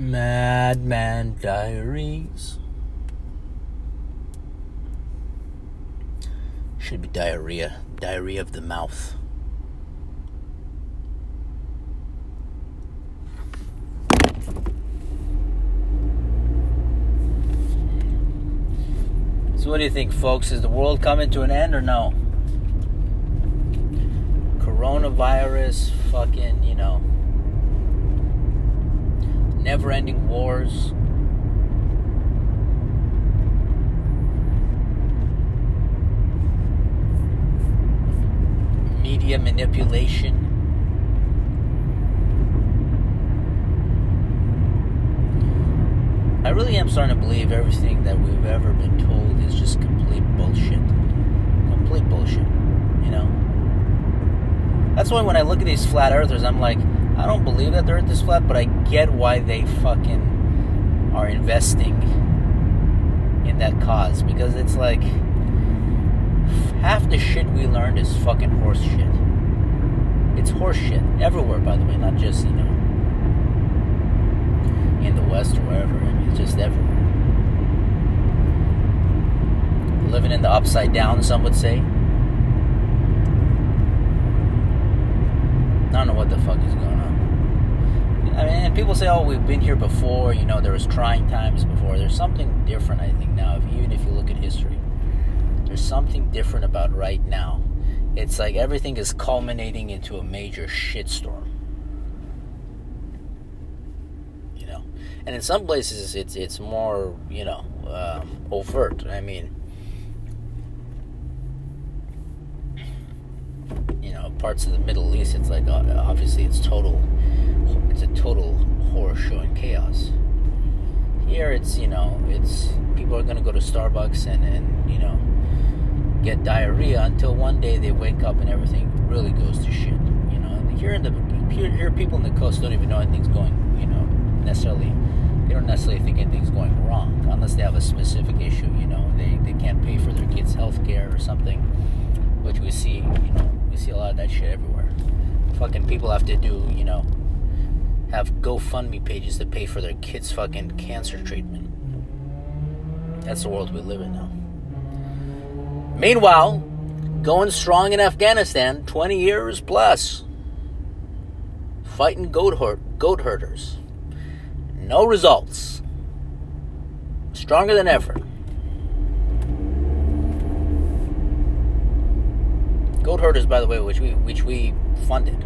Madman Diaries. Should be diarrhea. Diarrhea of the mouth. So, what do you think, folks? Is the world coming to an end or no? Coronavirus, fucking, you know, never ending wars. Media manipulation. I really am starting to believe everything that we've ever been told is just complete bullshit. Complete bullshit. You know? That's why when I look at these flat earthers, I'm like, I don't believe that the earth is flat, but I get why they fucking are investing in that cause. Because it's like, half the shit we learned is fucking horse shit. It's horse shit. Everywhere, by the way, not just, you know, in the West or wherever. I mean, it's just everywhere. Living in the upside down, some would say. I don't know what the fuck is going on. I mean, and people say, "Oh, we've been here before." You know, there was trying times before. There's something different, I think, now. If, even if you look at history, there's something different about right now. It's like everything is culminating into a major shitstorm. You know, and in some places, it's it's more you know um, overt. I mean. you know parts of the Middle East, it's like uh, obviously it's total, total horror show and chaos. Here, it's you know it's people are gonna go to Starbucks and and you know get diarrhea until one day they wake up and everything really goes to shit. You know, here in the here, people in the coast don't even know anything's going. You know, necessarily. They don't necessarily think anything's going wrong unless they have a specific issue. You know, they, they can't pay for their kids' health care or something, which we see. You know, we see a lot of that shit everywhere. Fucking people have to do, you know, have GoFundMe pages to pay for their kids' fucking cancer treatment. That's the world we live in now. Meanwhile, going strong in Afghanistan, 20 years plus. Fighting goat, herd, goat herders. No results. Stronger than ever. Goat herders, by the way, which we which we funded.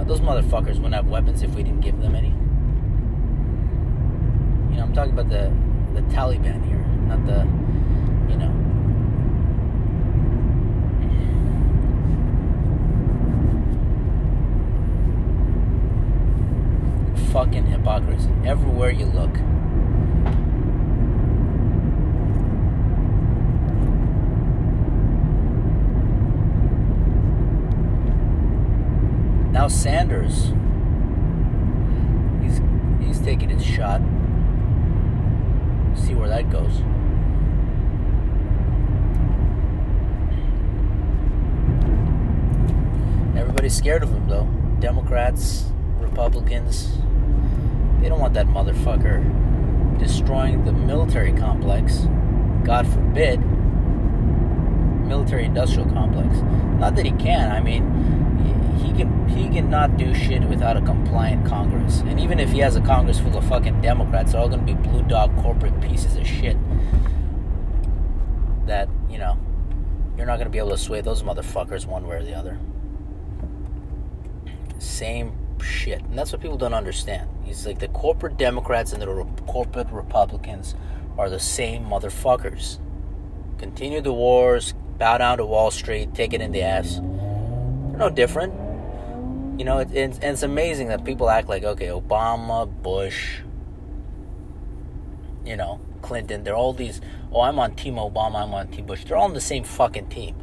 Know, those motherfuckers wouldn't have weapons if we didn't give them any. You know, I'm talking about the the Taliban here, not the you know. Fucking hypocrisy. Everywhere you look. Now Sanders, he's he's taking his shot. See where that goes. Everybody's scared of him though. Democrats, Republicans, they don't want that motherfucker destroying the military complex. God forbid. Military industrial complex. Not that he can. I mean, he can he cannot do shit without a compliant Congress. And even if he has a Congress full of fucking Democrats, they're all gonna be blue dog corporate pieces of shit. That, you know, you're not gonna be able to sway those motherfuckers one way or the other. Same shit. And that's what people don't understand. He's like the corporate Democrats and the re- corporate Republicans are the same motherfuckers. Continue the wars, bow down to Wall Street, take it in the ass. They're no different. You know, it, it's, it's amazing that people act like, okay, Obama, Bush, you know, Clinton, they're all these, oh, I'm on Team Obama, I'm on Team Bush. They're all on the same fucking team.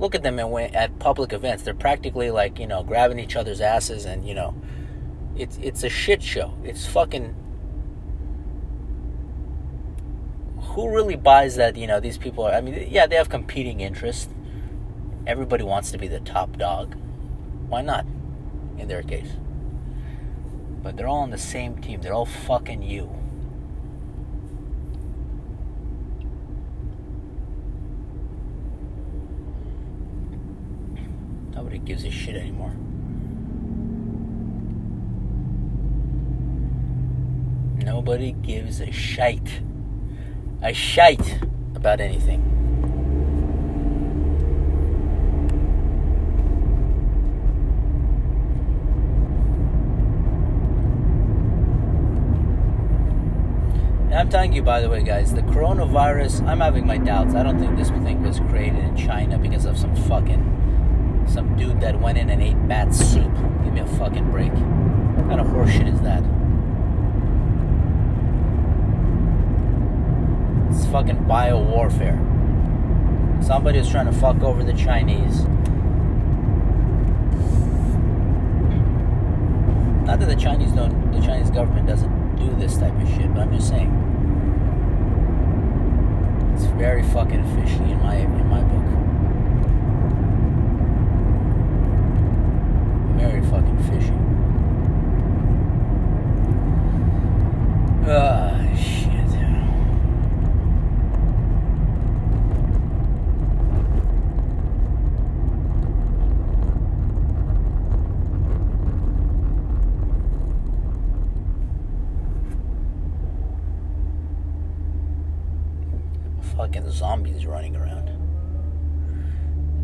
Look at them at, at public events. They're practically like, you know, grabbing each other's asses and, you know, it's, it's a shit show. It's fucking. Who really buys that, you know, these people are, I mean, yeah, they have competing interests. Everybody wants to be the top dog. Why not, in their case? but they're all on the same team. They're all fucking you. Nobody gives a shit anymore. Nobody gives a shite. A shite about anything. I'm telling you, by the way, guys, the coronavirus, I'm having my doubts. I don't think this thing was created in China because of some fucking, some dude that went in and ate bat soup. Give me a fucking break. What kind of horseshit is that? It's fucking bio warfare. Somebody is trying to fuck over the Chinese. Not that the Chinese don't, the Chinese government doesn't do this type of shit, but I'm just saying. It's very fucking fishy in my in my book. Very fucking fishy. Ah, shit. Fucking zombies running around.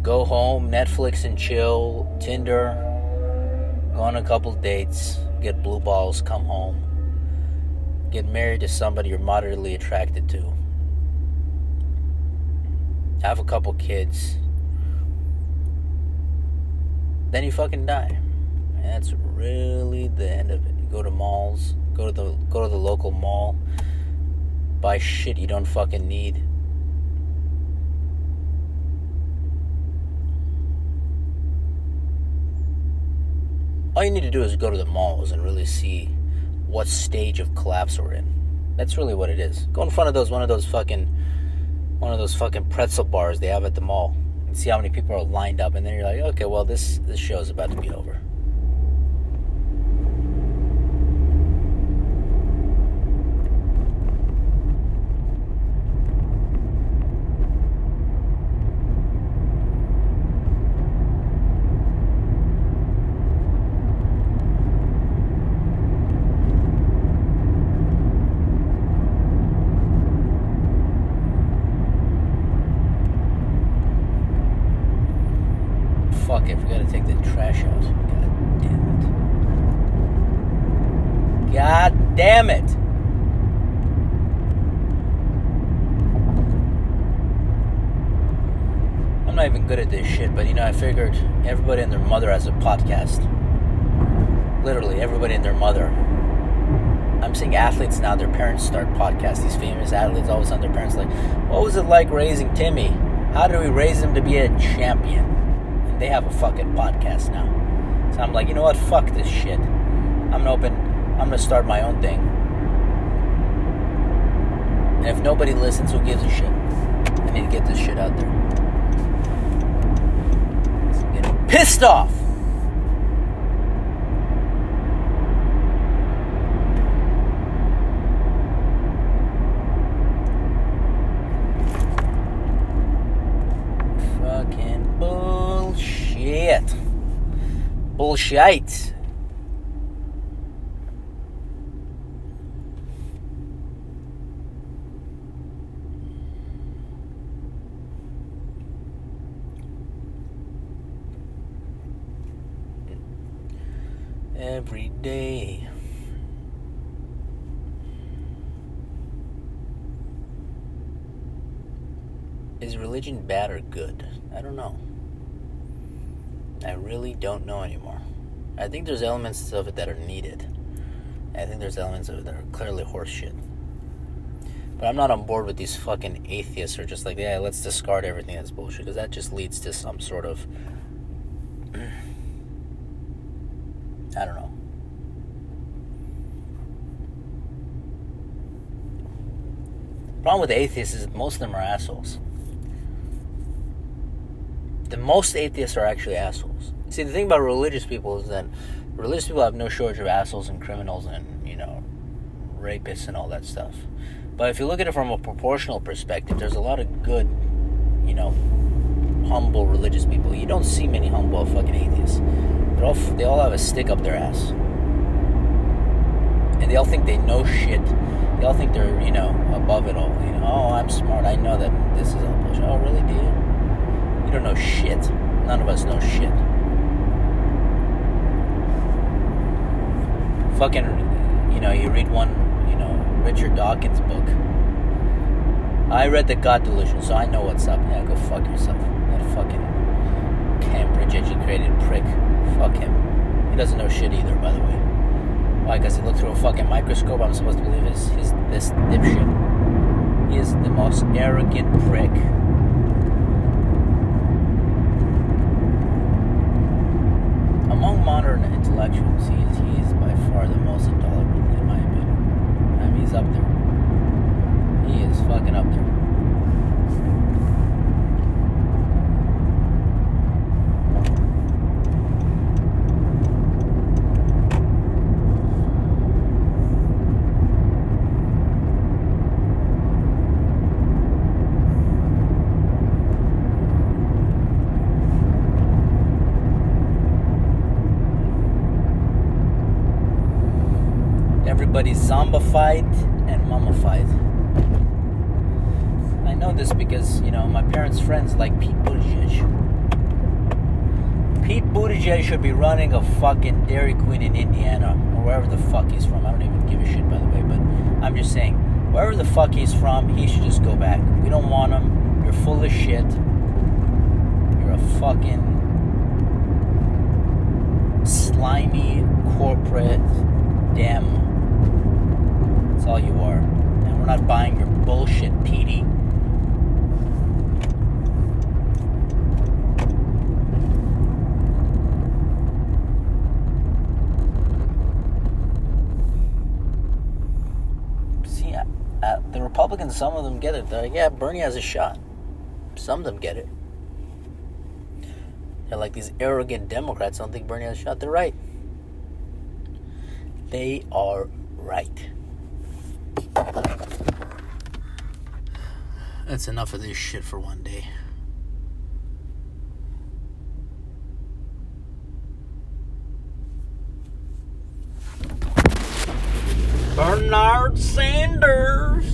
Go home, Netflix and chill, Tinder, go on a couple dates, get blue balls, come home. Get married to somebody you're moderately attracted to. Have a couple kids. Then you fucking die. That's really the end of it. You go to malls, go to the go to the local mall, buy shit you don't fucking need. All you need to do is go to the malls and really see what stage of collapse we're in. That's really what it is. Go in front of those one of those fucking one of those fucking pretzel bars they have at the mall and see how many people are lined up and then you're like, okay, well this this show is about to be over. Fuck it, we gotta take the trash out. God damn it. God damn it! I'm not even good at this shit, but you know, I figured everybody and their mother has a podcast. Literally, everybody and their mother. I'm seeing athletes now, their parents start podcasts. These famous athletes, always on their parents like, What was it like raising Timmy? How do we raise him to be a champion? They have a fucking podcast now. So I'm like, you know what? Fuck this shit. I'm gonna open, I'm gonna start my own thing. And if nobody listens, who gives a shit? I need to get this shit out there. I'm getting pissed off. Fucking bullshit. Bullshit. Every day. Is religion bad or good? I don't know. I really don't know anymore. I think there's elements of it that are needed. I think there's elements of it that are clearly horseshit. But I'm not on board with these fucking atheists who are just like, yeah, let's discard everything that's bullshit, because that just leads to some sort of. I don't know. The problem with atheists is most of them are assholes. The most atheists are actually assholes. See, the thing about religious people is that religious people have no shortage of assholes and criminals and, you know, rapists and all that stuff. But if you look at it from a proportional perspective, there's a lot of good, you know, humble religious people. You don't see many humble fucking atheists. They're all, they all have a stick up their ass. And they all think they know shit. They all think they're, you know, above it all. You know, oh, I'm smart. I know that this is all bullshit. Oh, really? You? Don't know shit. None of us know shit. Fucking, you know, you read one, you know, Richard Dawkins book. I read the God Delusion, so I know what's up. Yeah, go fuck yourself. That fucking Cambridge educated prick. Fuck him. He doesn't know shit either, by the way. Why? Because he looked through a fucking microscope. I'm supposed to believe his, his this dipshit. He is the most arrogant prick. Modern intellectuals, he is, he is by far the most intolerant, in my opinion. I mean, he's up there. He is fucking up there. Everybody's zombified and mummified. I know this because, you know, my parents' friends like Pete Buttigieg. Pete Buttigieg should be running a fucking Dairy Queen in Indiana or wherever the fuck he's from. I don't even give a shit, by the way, but I'm just saying, wherever the fuck he's from, he should just go back. We don't want him. You're full of shit. You're a fucking slimy corporate dem that's all you are. And we're not buying your bullshit, Petey. See, uh, uh, the Republicans, some of them get it. They're like, yeah, Bernie has a shot. Some of them get it. They're like these arrogant Democrats don't think Bernie has a shot. They're right. They are right. That's enough of this shit for one day. Bernard Sanders.